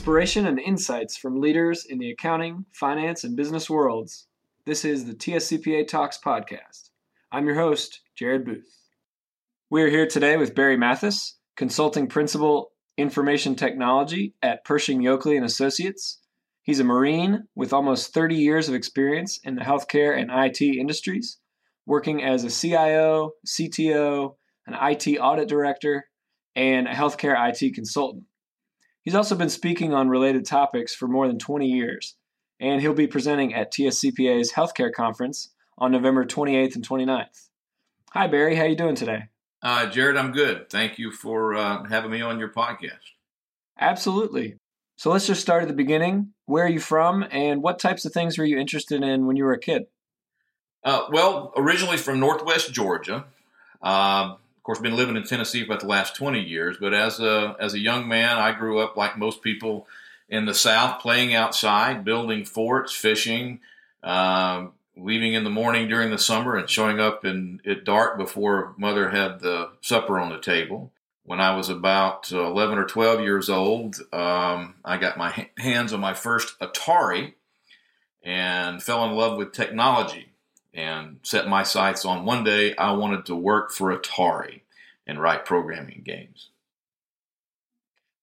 inspiration and insights from leaders in the accounting, finance, and business worlds. This is the TSCPA Talks podcast. I'm your host, Jared Booth. We are here today with Barry Mathis, consulting principal information technology at Pershing Yoakley and Associates. He's a Marine with almost 30 years of experience in the healthcare and IT industries, working as a CIO, CTO, an IT audit director, and a healthcare IT consultant. He's also been speaking on related topics for more than 20 years, and he'll be presenting at TSCPA's Healthcare Conference on November 28th and 29th. Hi, Barry. How you doing today? Uh, Jared, I'm good. Thank you for uh, having me on your podcast. Absolutely. So let's just start at the beginning. Where are you from, and what types of things were you interested in when you were a kid? Uh, well, originally from Northwest Georgia. Uh, course, been living in Tennessee for about the last 20 years. But as a as a young man, I grew up like most people in the South, playing outside, building forts, fishing, uh, leaving in the morning during the summer, and showing up in at dark before mother had the supper on the table. When I was about 11 or 12 years old, um, I got my hands on my first Atari and fell in love with technology and set my sights on one day I wanted to work for Atari and write programming games.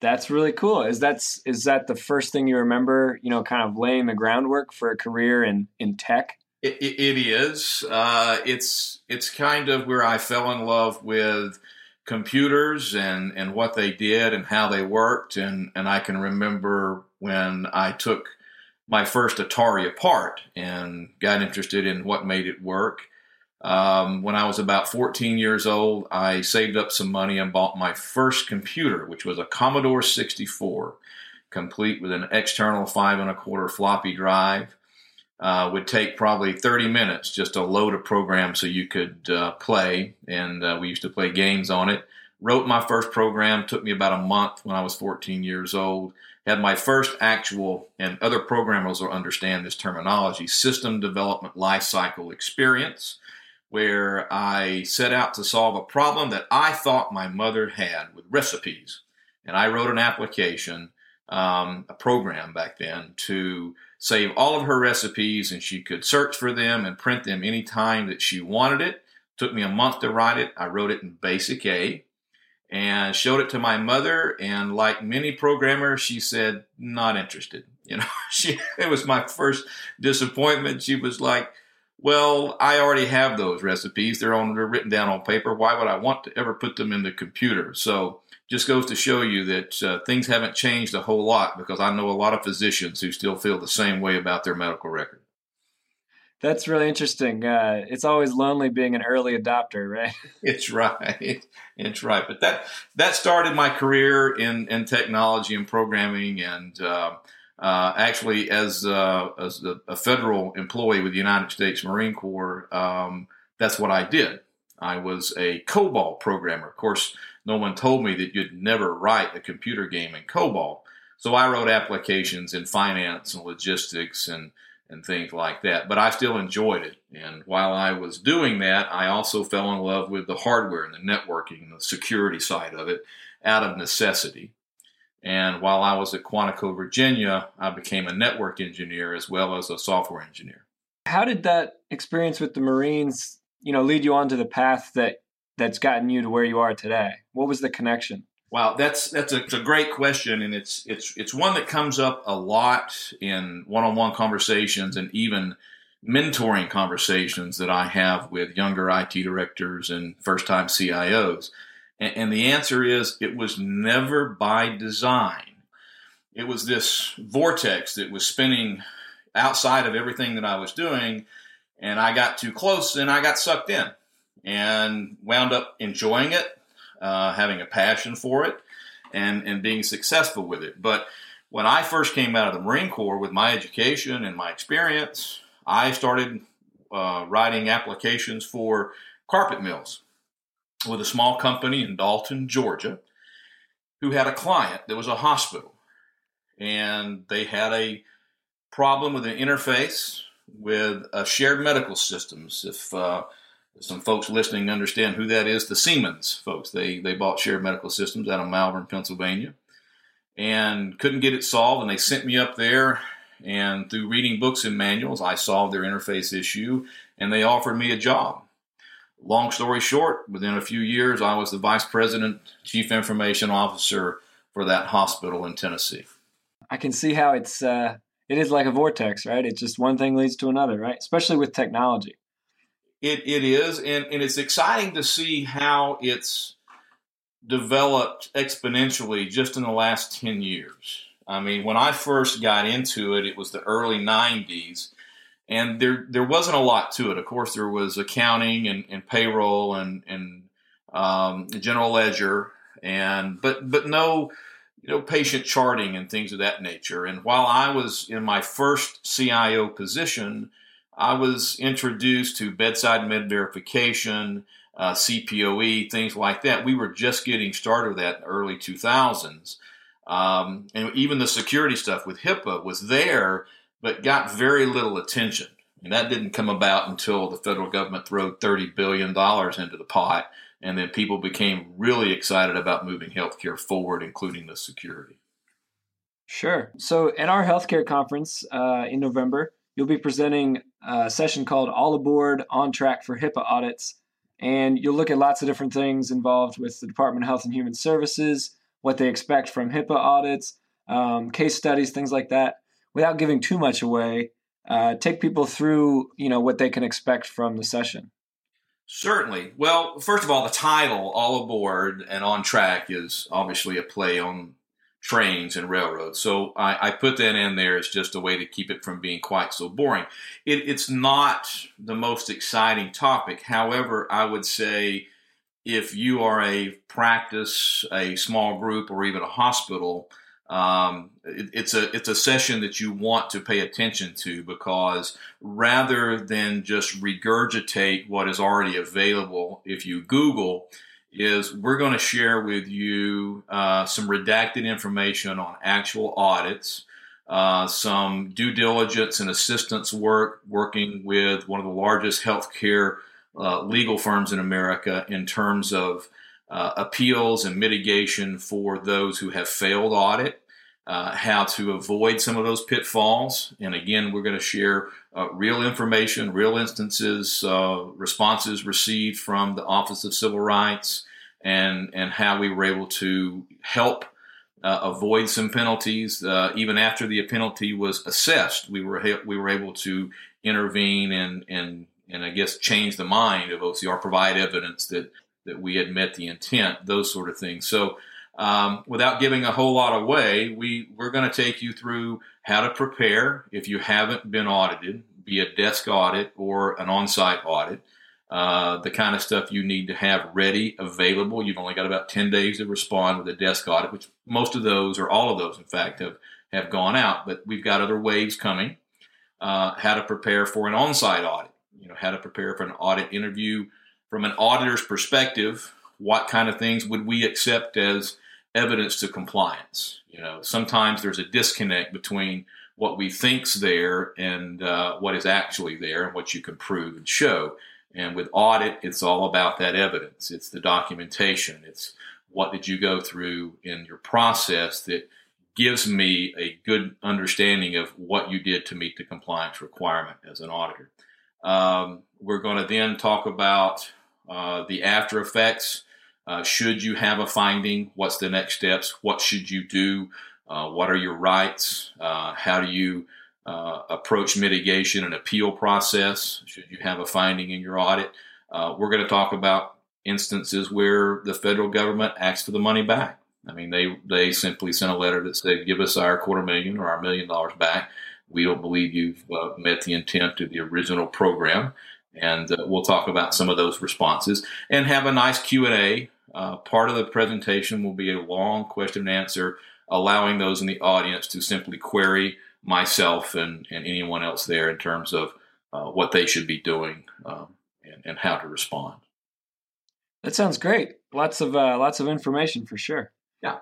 That's really cool. Is that's is that the first thing you remember? You know, kind of laying the groundwork for a career in in tech. it, it, it is. Uh, it's it's kind of where I fell in love with computers and and what they did and how they worked and and I can remember when I took my first Atari apart and got interested in what made it work. Um, when I was about 14 years old, I saved up some money and bought my first computer, which was a Commodore 64, complete with an external five and a quarter floppy drive. Uh, would take probably 30 minutes just to load a program so you could uh, play, and uh, we used to play games on it. Wrote my first program, took me about a month when I was 14 years old had my first actual, and other programmers will understand this terminology, system development lifecycle experience, where I set out to solve a problem that I thought my mother had with recipes. And I wrote an application, um, a program back then, to save all of her recipes, and she could search for them and print them anytime that she wanted it. Took me a month to write it. I wrote it in Basic A and showed it to my mother and like many programmers she said not interested. You know she it was my first disappointment. She was like well i already have those recipes. They're on they're written down on paper. Why would i want to ever put them in the computer? So just goes to show you that uh, things haven't changed a whole lot because i know a lot of physicians who still feel the same way about their medical record that's really interesting. Uh, it's always lonely being an early adopter, right? It's right. It's right. But that that started my career in in technology and programming, and uh, uh, actually as uh, as a, federal employee with the United States Marine Corps, um, that's what I did. I was a COBOL programmer. Of course, no one told me that you'd never write a computer game in COBOL. So I wrote applications in finance and logistics and and things like that. But I still enjoyed it. And while I was doing that, I also fell in love with the hardware and the networking and the security side of it out of necessity. And while I was at Quantico, Virginia, I became a network engineer as well as a software engineer. How did that experience with the Marines, you know, lead you on to the path that that's gotten you to where you are today? What was the connection? Wow, that's that's a, a, great question, and it's it's it's one that comes up a lot in one-on-one conversations and even mentoring conversations that I have with younger IT directors and first-time CIOs. And, and the answer is, it was never by design. It was this vortex that was spinning outside of everything that I was doing, and I got too close and I got sucked in and wound up enjoying it uh, having a passion for it, and and being successful with it. But when I first came out of the Marine Corps with my education and my experience, I started uh, writing applications for carpet mills with a small company in Dalton, Georgia, who had a client that was a hospital, and they had a problem with an interface with a shared medical systems. If uh, some folks listening understand who that is. The Siemens folks. They they bought Shared Medical Systems out of Malvern, Pennsylvania, and couldn't get it solved. And they sent me up there, and through reading books and manuals, I solved their interface issue, and they offered me a job. Long story short, within a few years, I was the vice president, chief information officer for that hospital in Tennessee. I can see how it's uh, it is like a vortex, right? It's just one thing leads to another, right? Especially with technology. It it is, and, and it's exciting to see how it's developed exponentially just in the last ten years. I mean, when I first got into it, it was the early '90s, and there there wasn't a lot to it. Of course, there was accounting and, and payroll and and um, general ledger, and but but no you know patient charting and things of that nature. And while I was in my first CIO position, I was introduced to bedside med verification, uh, CPOE, things like that. We were just getting started with that in early 2000s. Um, and even the security stuff with HIPAA was there, but got very little attention. And that didn't come about until the federal government threw $30 billion into the pot. And then people became really excited about moving healthcare forward, including the security. Sure. So at our healthcare conference uh, in November, you'll be presenting a session called All Aboard On Track for HIPAA Audits. And you'll look at lots of different things involved with the Department of Health and Human Services, what they expect from HIPAA audits, um, case studies, things like that without giving too much away, uh, take people through you know what they can expect from the session. Certainly. Well, first of all, the title "All Aboard and On Track" is obviously a play on trains and railroads. So I, I, put that in there as just a way to keep it from being quite so boring. It, it's not the most exciting topic. However, I would say if you are a practice, a small group, or even a hospital, um, it, it's a it's a session that you want to pay attention to because rather than just regurgitate what is already available, if you Google, is we're going to share with you uh, some redacted information on actual audits, uh, some due diligence and assistance work working with one of the largest healthcare uh, legal firms in America in terms of uh, appeals and mitigation for those who have failed audit, uh, how to avoid some of those pitfalls. And again, we're going to share uh, real information, real instances, uh, responses received from the Office of Civil Rights, and, and how we were able to help. Uh, avoid some penalties. Uh, even after the penalty was assessed, we were we were able to intervene and and and I guess change the mind of OCR, provide evidence that that we had met the intent, those sort of things. So, um, without giving a whole lot away, we we're going to take you through how to prepare if you haven't been audited, be a desk audit or an on-site audit. Uh, the kind of stuff you need to have ready, available. You've only got about 10 days to respond with a desk audit, which most of those, or all of those, in fact, have, have gone out. But we've got other waves coming. Uh, how to prepare for an on site audit, you know, how to prepare for an audit interview from an auditor's perspective, what kind of things would we accept as evidence to compliance? You know, sometimes there's a disconnect between what we think's there and uh, what is actually there and what you can prove and show. And with audit, it's all about that evidence. It's the documentation. It's what did you go through in your process that gives me a good understanding of what you did to meet the compliance requirement as an auditor. Um, we're going to then talk about uh, the after effects. Uh, should you have a finding? What's the next steps? What should you do? Uh, what are your rights? Uh, how do you uh, approach mitigation and appeal process? Should you have a finding in your audit? we're going to talk about instances where the federal government asks for the money back. I mean, they they simply sent a letter that said, "Give us our quarter million or our million dollars back." We don't believe you've uh, met the intent of the original program, and uh, we'll talk about some of those responses and have a nice q&a uh, part of the presentation will be a long question and answer allowing those in the audience to simply query myself and, and anyone else there in terms of uh, what they should be doing um, and, and, how to respond. That sounds great. Lots of uh, lots of information for sure. Yeah.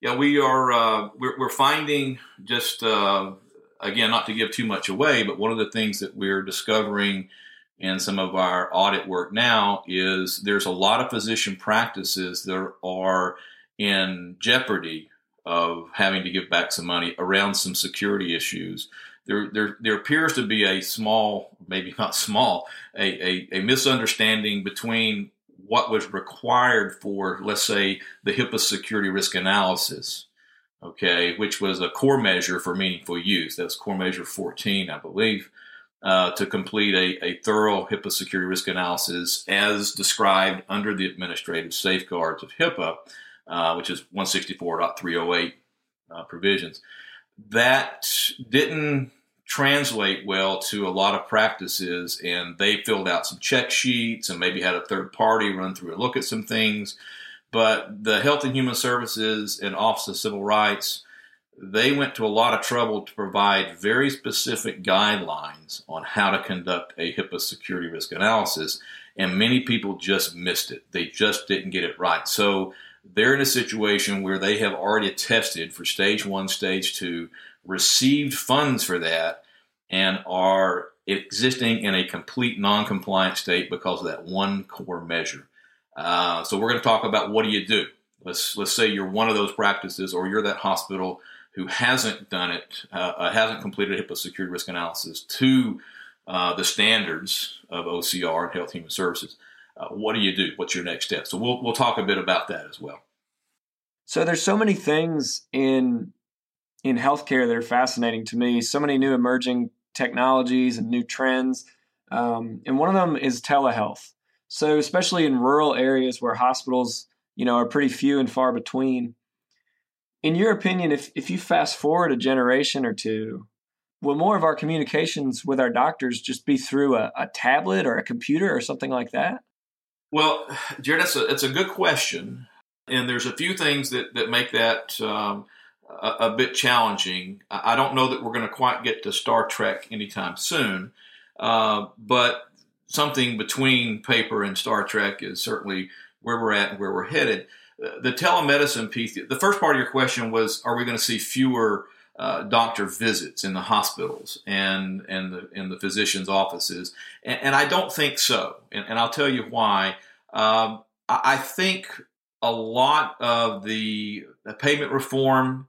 Yeah we are uh, we're, we're, finding just uh, again not to give too much away but one of the things that we're discovering in some of our audit work now is there's a lot of physician practices that are in jeopardy of having to give back some money around some security issues. There, there, there appears to be a small, maybe not small, a, a, a misunderstanding between what was required for, let's say, the HIPAA security risk analysis, okay, which was a core measure for meaningful use. That's core measure 14, I believe, uh, to complete a, a thorough HIPAA security risk analysis as described under the administrative safeguards of HIPAA, uh, which is 164.308 uh, provisions. That didn't translate well to a lot of practices and they filled out some check sheets and maybe had a third party run through and look at some things but the health and human services and office of civil rights they went to a lot of trouble to provide very specific guidelines on how to conduct a HIPAA security risk analysis, and many people just missed it. They just didn't get it right. So they're in a situation where they have already tested for stage one, stage two, received funds for that, and are existing in a complete non-compliant state because of that one core measure. Uh, so we're going to talk about what do you do. Let's let's say you're one of those practices, or you're that hospital who hasn't done it, uh, uh hasn't completed HIPAA security risk analysis to uh, the standards of OCR and Health Human Services. Uh, what do you do? What's your next step? So we'll we'll talk a bit about that as well. So there's so many things in in healthcare that are fascinating to me. So many new emerging technologies and new trends, um, and one of them is telehealth. So especially in rural areas where hospitals, you know, are pretty few and far between. In your opinion, if if you fast forward a generation or two, will more of our communications with our doctors just be through a, a tablet or a computer or something like that? Well, Jared, that's a, it's a good question. And there's a few things that, that make that um, a, a, bit challenging. I don't know that we're going to quite get to Star Trek anytime soon, uh, but something between paper and Star Trek is certainly where we're at and where we're headed. The telemedicine piece, the first part of your question was, are we going to see fewer uh, doctor visits in the hospitals and and the in the physicians' offices, and, and I don't think so, and, and I'll tell you why. Um, I think a lot of the, the payment reform,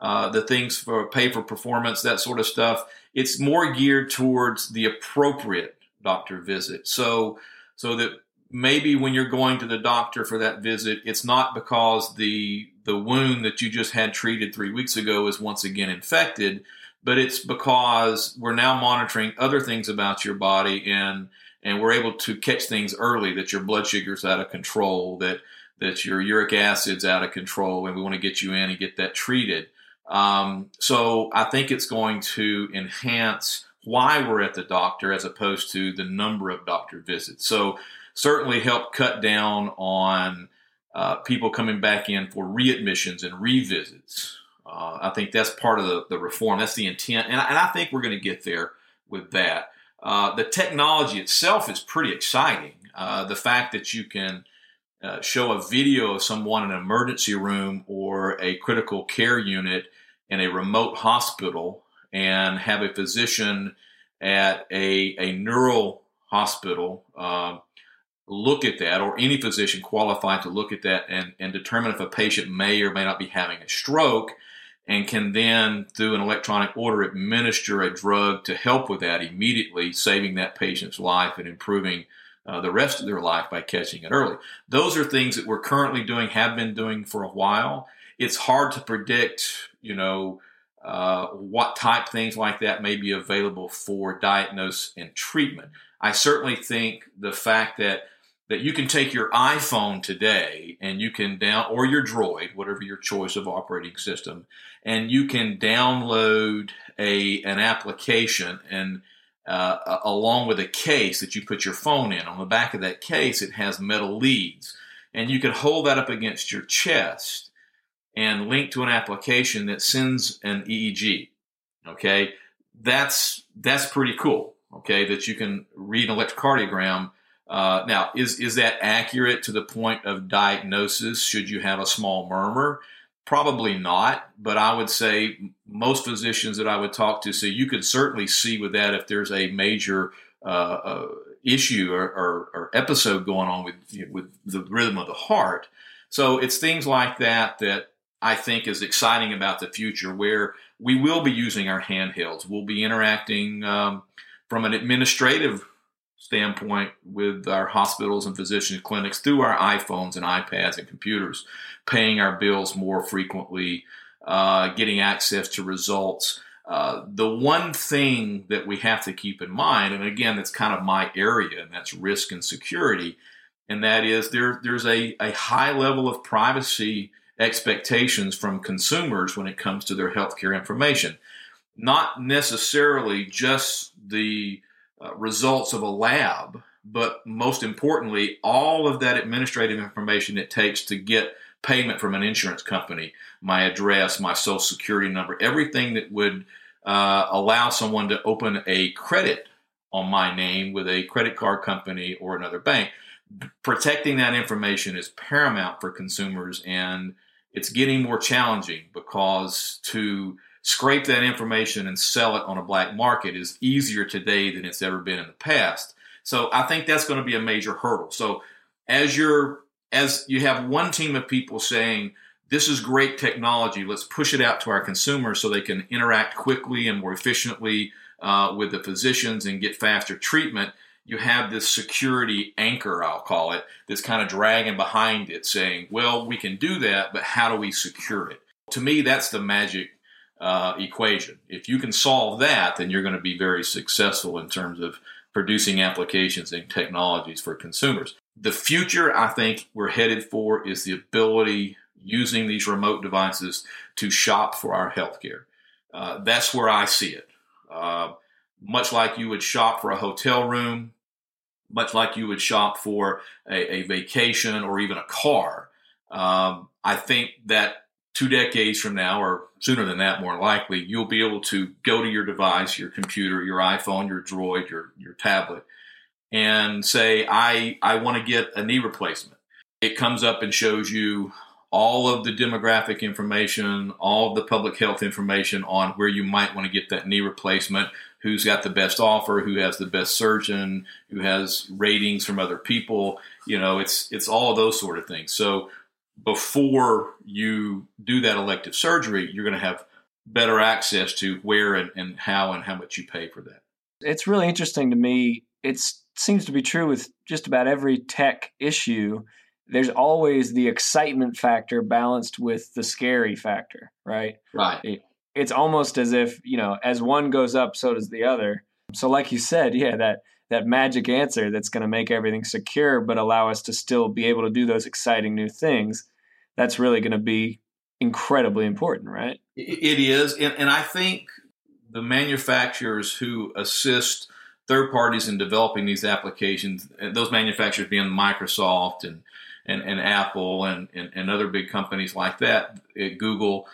uh, the things for pay for performance, that sort of stuff, it's more geared towards the appropriate doctor visit. So so that maybe when you're going to the doctor for that visit, it's not because the the wound that you just had treated three weeks ago is once again infected, but it's because we're now monitoring other things about your body and and we're able to catch things early that your blood sugar's out of control, that that your uric acid's out of control, and we want to get you in and get that treated. Um, so I think it's going to enhance why we're at the doctor as opposed to the number of doctor visits. So certainly help cut down on uh, people coming back in for readmissions and revisits. Uh, I think that's part of the, the reform. That's the intent. And, and I think we're going to get there with that. Uh, the technology itself is pretty exciting. Uh, the fact that you can uh, show a video of someone in an emergency room or a critical care unit in a remote hospital and have a physician at a, a neural hospital um, look at that, or any physician qualified to look at that and, and determine if a patient may or may not be having a stroke, and can then, through an electronic order, administer a drug to help with that immediately, saving that patient's life and improving uh, the rest of their life by catching it early. Those are things that we're currently doing, have been doing for a while. It's hard to predict, you know, uh, what type things like that may be available for diagnosis and treatment. I certainly think the fact that that you can take your iPhone today and you can down or your Droid, whatever your choice of operating system, and you can download a an application and uh, along with a case that you put your phone in. On the back of that case, it has metal leads, and you can hold that up against your chest and link to an application that sends an EEG. Okay, that's that's pretty cool. Okay, that you can read an electrocardiogram. Uh, now, is is that accurate to the point of diagnosis? Should you have a small murmur? Probably not, but I would say most physicians that I would talk to say you could certainly see with that if there's a major uh, uh, issue or, or, or, episode going on with with the rhythm of the heart. So it's things like that that I think is exciting about the future, where we will be using our handhelds. We'll be interacting um, from an administrative standpoint with our hospitals and physician clinics through our iPhones and iPads and computers, paying our bills more frequently, uh, getting access to results. Uh, the one thing that we have to keep in mind, and again, that's kind of my area, and that's risk and security, and that is there, there's a, a high level of privacy expectations from consumers when it comes to their healthcare information. Not necessarily just the uh, results of a lab, but most importantly, all of that administrative information it takes to get payment from an insurance company, my address, my social security number, everything that would uh, allow someone to open a credit on my name with a credit card company or another bank. Protecting that information is paramount for consumers, and it's getting more challenging because to scrape that information and sell it on a black market is easier today than it's ever been in the past. So I think that's going to be a major hurdle. So as you're as you have one team of people saying, this is great technology, let's push it out to our consumers so they can interact quickly and more efficiently uh, with the physicians and get faster treatment. You have this security anchor, I'll call it, that's kind of dragging behind it, saying, well, we can do that, but how do we secure it? To me, that's the magic uh, equation. If you can solve that, then you're going to be very successful in terms of producing applications and technologies for consumers. The future, I think, we're headed for is the ability using these remote devices to shop for our healthcare. Uh, that's where I see it. Uh, much like you would shop for a hotel room, much like you would shop for a, a vacation or even a car. Um, I think that two decades from now, or sooner than that, more likely, you'll be able to go to your device, your computer, your iPhone, your Droid, your your tablet, and say, "I I want to get a knee replacement." It comes up and shows you all of the demographic information, all of the public health information on where you might want to get that knee replacement, who's got the best offer, who has the best surgeon, who has ratings from other people. You know, it's it's all of those sort of things. So before you do that elective surgery, you're going to have better access to where and, and how and how much you pay for that. It's really interesting to me. It seems to be true with just about every tech issue. There's always the excitement factor balanced with the scary factor, right? Right. It, it's almost as if, you know, as one goes up, so does the other. So, like you said, yeah, that that magic answer that's going to make everything secure but allow us to still be able to do those exciting new things that's really going to be incredibly important right it is and, and i think the manufacturers who assist third parties in developing these applications those manufacturers being microsoft and and, and apple and, and, and other big companies like that eh, google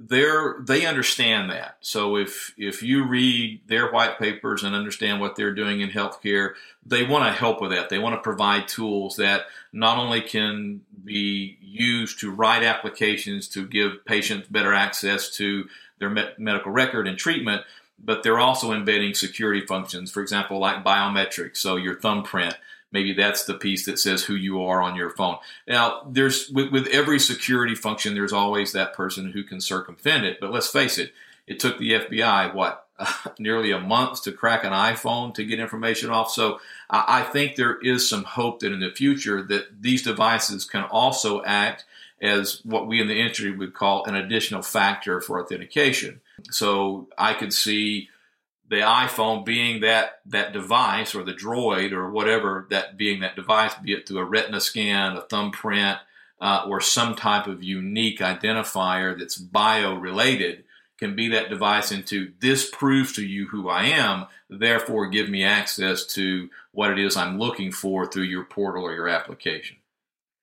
they're they understand that. So if if you read their white papers and understand what they're doing in healthcare, they want to help with that. They want to provide tools that not only can be used to write applications to give patients better access to their me- medical record and treatment, but they're also embedding security functions. For example, like biometrics, so your thumbprint maybe that's the piece that says who you are on your phone. Now, there's with, with every security function, there's always that person who can circumvent it. But let's face it, it took the FBI what nearly a month to crack an iPhone to get information off. So I, I think there is some hope that in the future that these devices can also act as what we in the industry would call an additional factor for authentication. So I could see the iPhone being that that device or the Droid or whatever that being that device, be it through a retina scan, a thumbprint, uh, or some type of unique identifier that's bio related, can be that device into this proves to you who I am, therefore give me access to what it is I'm looking for through your portal or your application.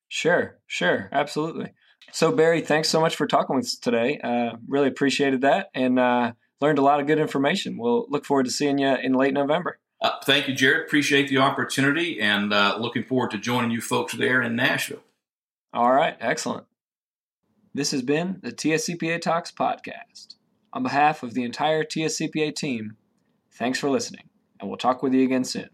Sure, sure, absolutely. So Barry, thanks so much for talking with us today. Uh, really appreciated that, and uh, learned a lot of good information. We'll look forward to seeing you in late November. Uh, thank you, Jared. Appreciate the opportunity and uh, looking forward to joining you folks there in Nashville. All right, excellent. This has been the TSCPA Talks podcast. On behalf of the entire TSCPA team, thanks for listening, and we'll talk with you again soon.